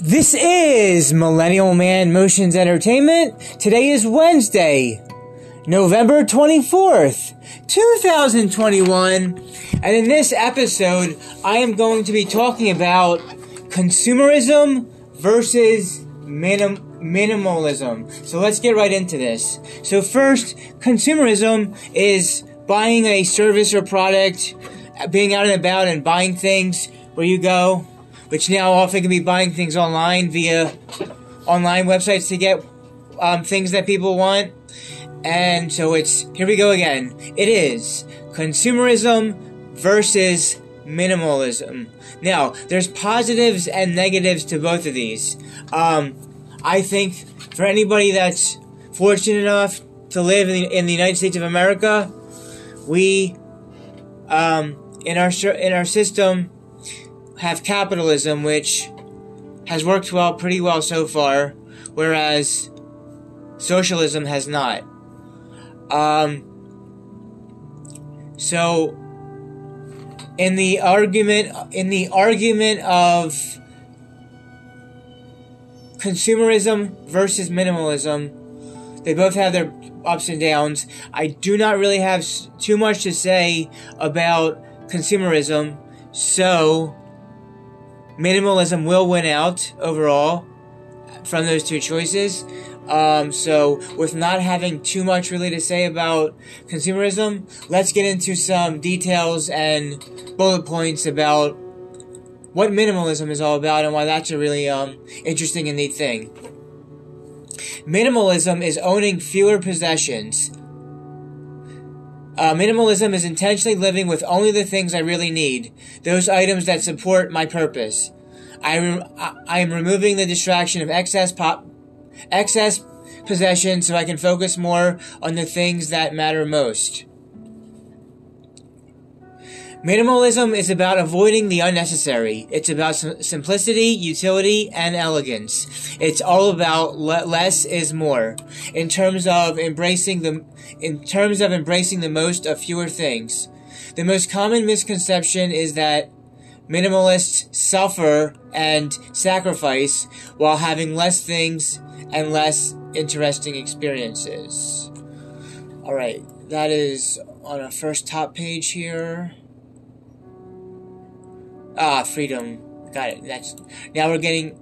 This is Millennial Man Motions Entertainment. Today is Wednesday, November 24th, 2021. And in this episode, I am going to be talking about consumerism versus minim- minimalism. So let's get right into this. So, first, consumerism is buying a service or product, being out and about and buying things where you go which now often can be buying things online via online websites to get um, things that people want. And so it's here we go again. It is consumerism versus minimalism. Now, there's positives and negatives to both of these. Um, I think for anybody that's fortunate enough to live in the, in the United States of America, we um, in our in our system have capitalism, which has worked well, pretty well so far, whereas socialism has not. Um, so, in the argument, in the argument of consumerism versus minimalism, they both have their ups and downs. I do not really have too much to say about consumerism, so minimalism will win out overall from those two choices. Um, so, with not having too much really to say about consumerism, let's get into some details and bullet points about what minimalism is all about and why that's a really um, interesting and neat thing. Minimalism is owning fewer possessions. Uh, minimalism is intentionally living with only the things I really need, those items that support my purpose. I, re- I am removing the distraction of excess pop, excess possession so I can focus more on the things that matter most. Minimalism is about avoiding the unnecessary. It's about simplicity, utility, and elegance. It's all about le- less is more. In terms of embracing the, in terms of embracing the most of fewer things. The most common misconception is that minimalists suffer and sacrifice while having less things and less interesting experiences. Alright, that is on our first top page here. Ah, freedom. Got it. That's now we're getting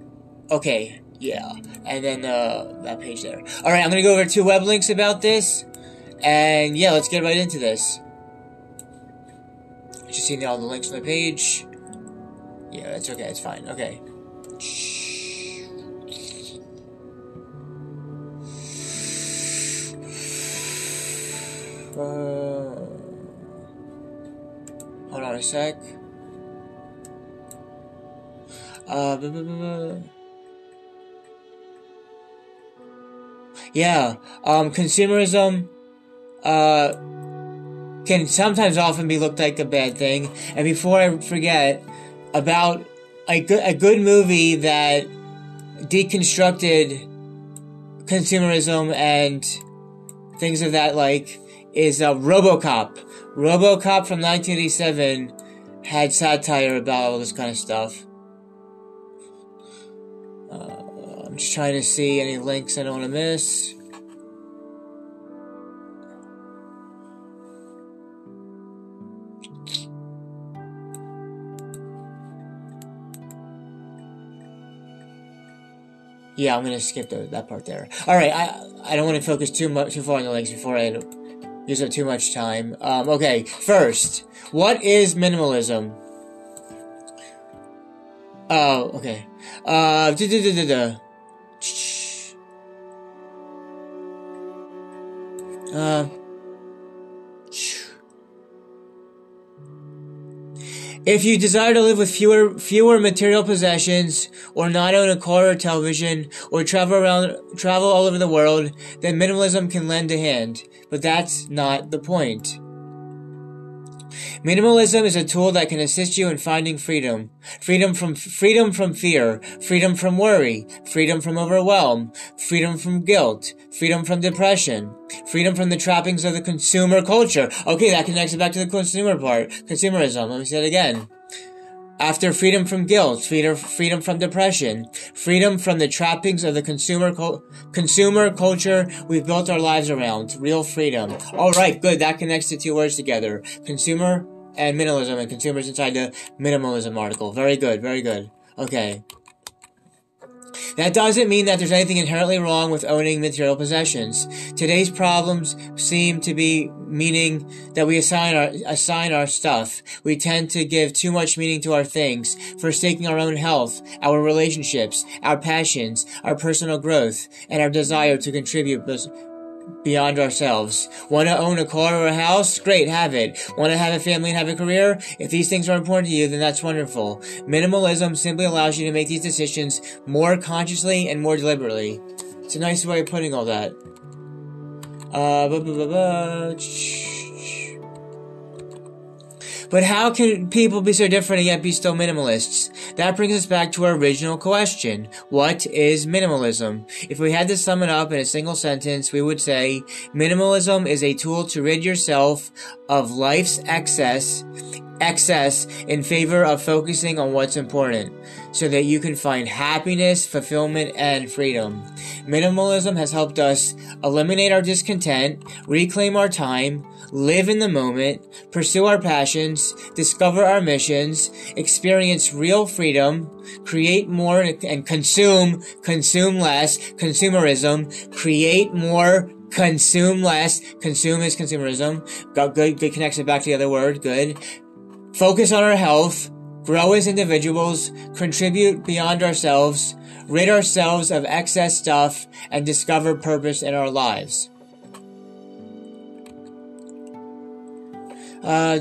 okay. Yeah, and then uh, that page there. All right, I'm gonna go over two web links about this, and yeah, let's get right into this. You see all the links on the page. Yeah, that's okay. It's fine. Okay. Uh, hold on a sec. Uh, blah, blah, blah, yeah, um, consumerism, uh, can sometimes often be looked like a bad thing. And before I forget about a good, a good movie that deconstructed consumerism and things of that like is uh, RoboCop. RoboCop from 1987 had satire about all this kind of stuff. Just trying to see any links I don't want to miss. Yeah, I'm gonna skip the, that part there. All right, I I don't want to focus too much too far on the links before I use up too much time. Um, okay, first, what is minimalism? Oh, okay. Uh, da, da, da, uh, if you desire to live with fewer fewer material possessions, or not own a car or television, or travel around travel all over the world, then minimalism can lend a hand. But that's not the point. Minimalism is a tool that can assist you in finding freedom. Freedom from, freedom from fear, freedom from worry, freedom from overwhelm, freedom from guilt, freedom from depression, freedom from the trappings of the consumer culture. Okay, that connects it back to the consumer part. Consumerism. Let me say it again. After freedom from guilt, freedom, from depression, freedom from the trappings of the consumer consumer culture we've built our lives around, real freedom. All right, good. That connects the two words together: consumer and minimalism, and consumers inside the minimalism article. Very good, very good. Okay. That doesn't mean that there's anything inherently wrong with owning material possessions. Today's problems seem to be meaning that we assign our, assign our stuff. We tend to give too much meaning to our things, forsaking our own health, our relationships, our passions, our personal growth, and our desire to contribute beyond ourselves. Want to own a car or a house? Great, have it. Want to have a family and have a career? If these things are important to you, then that's wonderful. Minimalism simply allows you to make these decisions more consciously and more deliberately. It's a nice way of putting all that. Uh, blah, blah, blah, but how can people be so different and yet be still minimalists? That brings us back to our original question. What is minimalism? If we had to sum it up in a single sentence, we would say minimalism is a tool to rid yourself of life's excess excess in favor of focusing on what's important so that you can find happiness, fulfillment, and freedom. Minimalism has helped us eliminate our discontent, reclaim our time, live in the moment, pursue our passions, discover our missions, experience real freedom, create more and consume, consume less, consumerism, create more, consume less, consume is consumerism, got good, good connection back to the other word, good, focus on our health, grow as individuals, contribute beyond ourselves, rid ourselves of excess stuff, and discover purpose in our lives. Uh,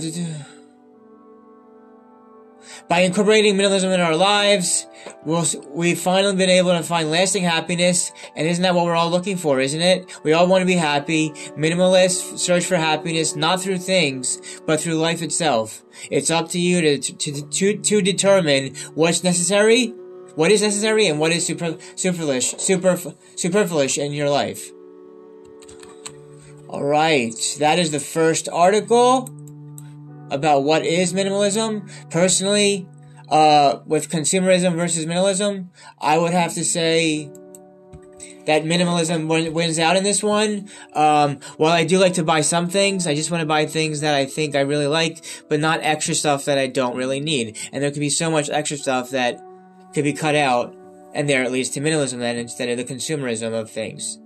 by incorporating minimalism in our lives, we'll, we've finally been able to find lasting happiness. And isn't that what we're all looking for, isn't it? We all want to be happy. Minimalists search for happiness not through things, but through life itself. It's up to you to, to, to, to determine what's necessary, what is necessary, and what is super, superfluous, super, superfluous in your life. Alright, that is the first article about what is minimalism. Personally, uh, with consumerism versus minimalism, I would have to say that minimalism wins out in this one. Um, while I do like to buy some things, I just want to buy things that I think I really like, but not extra stuff that I don't really need. And there could be so much extra stuff that could be cut out, and there it leads to minimalism then instead of the consumerism of things.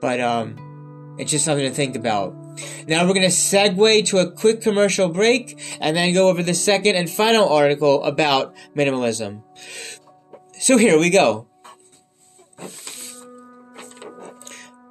But um, it's just something to think about. Now we're going to segue to a quick commercial break and then go over the second and final article about minimalism. So here we go.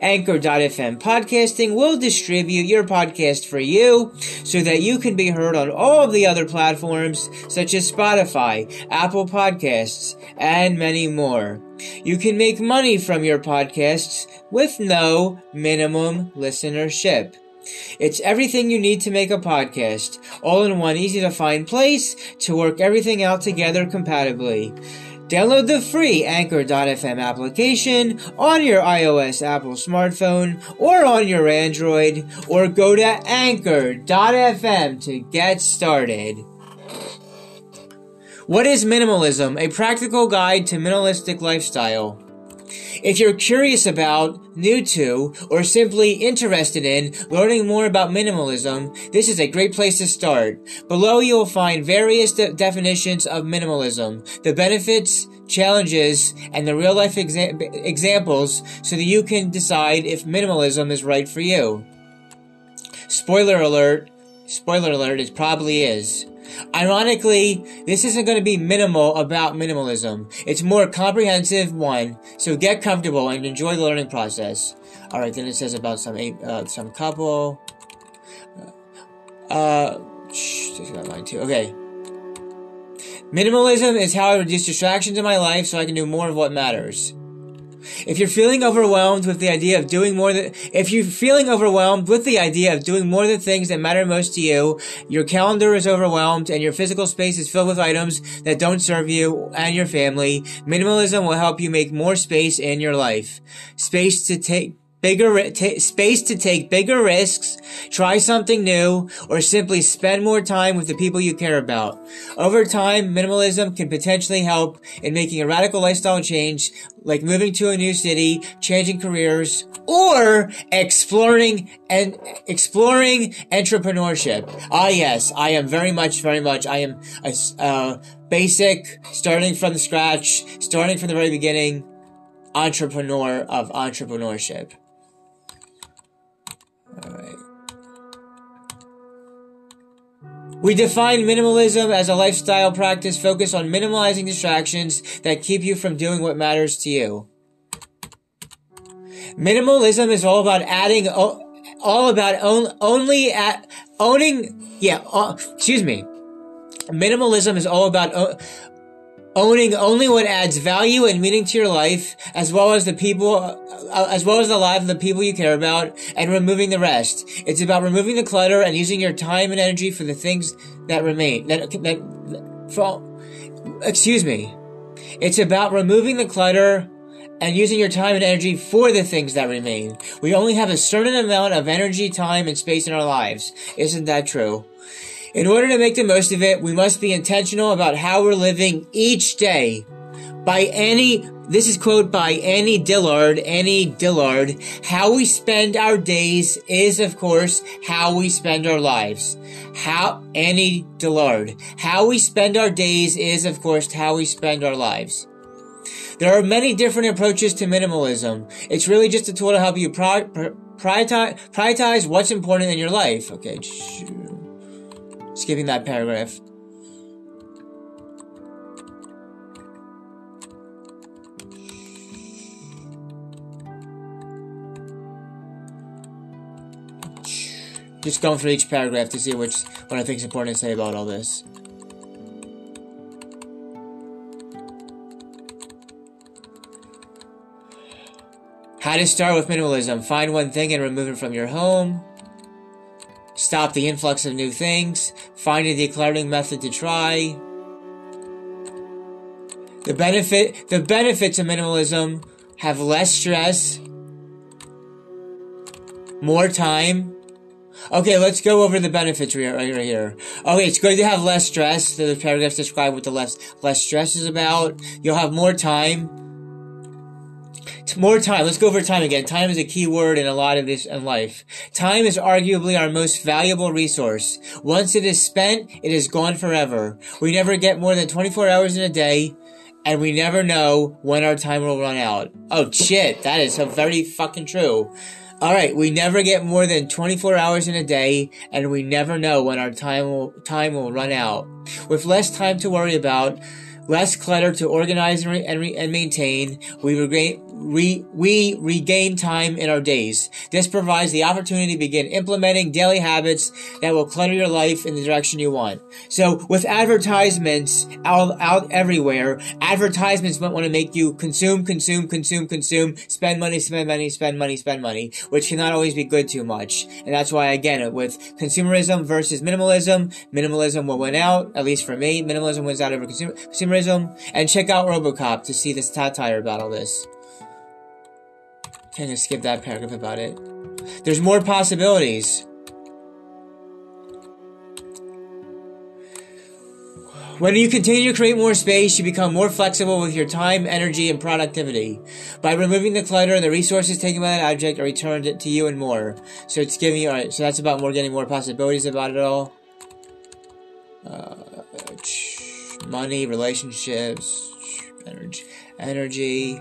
Anchor.fm podcasting will distribute your podcast for you so that you can be heard on all of the other platforms such as Spotify, Apple Podcasts, and many more. You can make money from your podcasts with no minimum listenership. It's everything you need to make a podcast, all in one easy to find place to work everything out together compatibly. Download the free Anchor.fm application on your iOS Apple smartphone or on your Android, or go to Anchor.fm to get started. What is minimalism? A practical guide to minimalistic lifestyle. If you're curious about, new to, or simply interested in learning more about minimalism, this is a great place to start. Below you will find various de- definitions of minimalism, the benefits, challenges, and the real life exa- examples so that you can decide if minimalism is right for you. Spoiler alert, spoiler alert, it probably is. Ironically, this isn't going to be minimal about minimalism. It's more comprehensive one, so get comfortable and enjoy the learning process. Alright, then it says about some uh, some couple. Uh, shh, this got line too. Okay. Minimalism is how I reduce distractions in my life so I can do more of what matters. If you're feeling overwhelmed with the idea of doing more than, if you're feeling overwhelmed with the idea of doing more than things that matter most to you, your calendar is overwhelmed and your physical space is filled with items that don't serve you and your family, minimalism will help you make more space in your life. Space to take, bigger t- space to take bigger risks, try something new, or simply spend more time with the people you care about. Over time, minimalism can potentially help in making a radical lifestyle change, like moving to a new city, changing careers, or exploring and exploring entrepreneurship. Ah, yes, I am very much, very much. I am a uh, basic, starting from scratch, starting from the very beginning entrepreneur of entrepreneurship. We define minimalism as a lifestyle practice focused on minimizing distractions that keep you from doing what matters to you. Minimalism is all about adding, all about on, only at owning, yeah, uh, excuse me. Minimalism is all about uh, owning only what adds value and meaning to your life, as well as the people, uh, as well as the lives of the people you care about, and removing the rest. It's about removing the clutter and using your time and energy for the things that remain. That, that, for, excuse me. It's about removing the clutter and using your time and energy for the things that remain. We only have a certain amount of energy, time, and space in our lives. Isn't that true? In order to make the most of it, we must be intentional about how we're living each day. By Annie, this is quote by Annie Dillard, Annie Dillard, how we spend our days is of course how we spend our lives. How, Annie Dillard, how we spend our days is of course how we spend our lives. There are many different approaches to minimalism. It's really just a tool to help you prioritize, prioritize what's important in your life. Okay. Skipping that paragraph. Just going through each paragraph to see which what I think is important to say about all this. How to start with minimalism. Find one thing and remove it from your home stop the influx of new things, find a decluttering method to try. The benefit, the benefits of minimalism have less stress, more time. Okay, let's go over the benefits right, here. Okay, it's good to have less stress. The paragraphs describe what the less less stress is about. You'll have more time more time. Let's go over time again. Time is a key word in a lot of this in life. Time is arguably our most valuable resource. Once it is spent, it is gone forever. We never get more than 24 hours in a day, and we never know when our time will run out. Oh shit, that is so very fucking true. Alright, we never get more than 24 hours in a day, and we never know when our time will, time will run out. With less time to worry about, less clutter to organize and, re- and, maintain, we regain, re- we regain time in our days. This provides the opportunity to begin implementing daily habits that will clutter your life in the direction you want. So with advertisements out, out everywhere, advertisements want to make you consume, consume, consume, consume, spend money, spend money, spend money, spend money, which cannot always be good too much. And that's why again, with consumerism versus minimalism, minimalism will win out, at least for me. Minimalism wins out over consumerism. And check out Robocop to see this satire about all this. Kind of skip that paragraph about it. There's more possibilities. When you continue to create more space, you become more flexible with your time, energy, and productivity. By removing the clutter, and the resources taken by that object are returned to you and more. So it's giving you, alright, so that's about more getting more possibilities about it all. Uh, money, relationships, energy, energy.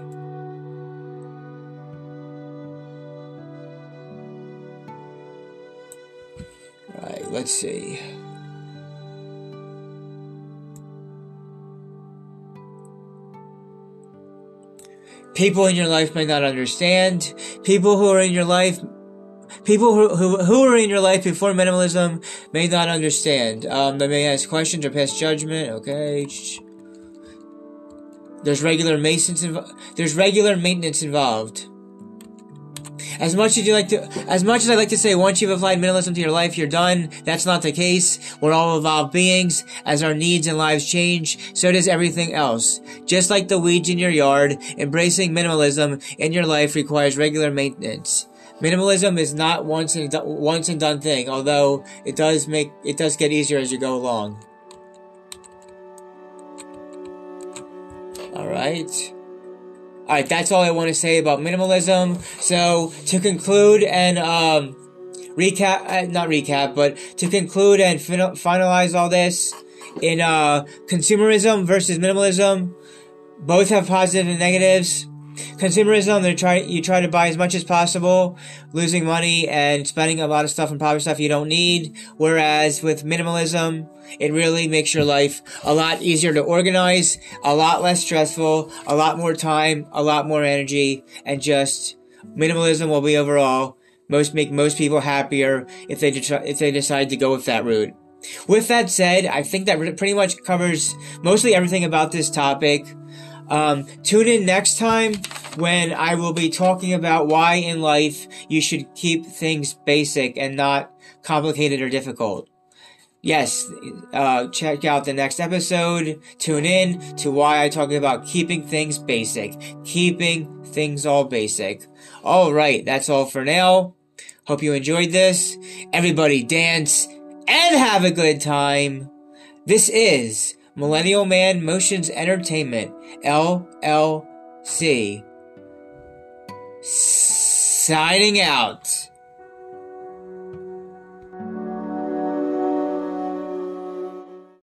Let's see. People in your life may not understand. People who are in your life people who, who, who were in your life before minimalism may not understand. Um, they may ask questions or pass judgment. Okay. There's regular maintenance. There's regular maintenance involved. As much as you like to, as much as I like to say, once you've applied minimalism to your life, you're done. That's not the case. We're all evolved beings. As our needs and lives change, so does everything else. Just like the weeds in your yard, embracing minimalism in your life requires regular maintenance. Minimalism is not once and once and done thing, although it does make it does get easier as you go along. All right. All right, that's all I want to say about minimalism. So to conclude and um, recap, uh, not recap, but to conclude and fin- finalize all this in uh, consumerism versus minimalism, both have positive and negatives. Consumerism, they try you try to buy as much as possible, losing money and spending a lot of stuff on probably stuff you don't need. Whereas with minimalism, it really makes your life a lot easier to organize, a lot less stressful, a lot more time, a lot more energy, and just minimalism will be overall most make most people happier if they de- if they decide to go with that route. With that said, I think that pretty much covers mostly everything about this topic. Um, tune in next time when I will be talking about why in life you should keep things basic and not complicated or difficult. Yes, uh, check out the next episode. Tune in to why I talk about keeping things basic. Keeping things all basic. Alright, that's all for now. Hope you enjoyed this. Everybody dance and have a good time. This is Millennial Man Motions Entertainment, LLC. Signing out.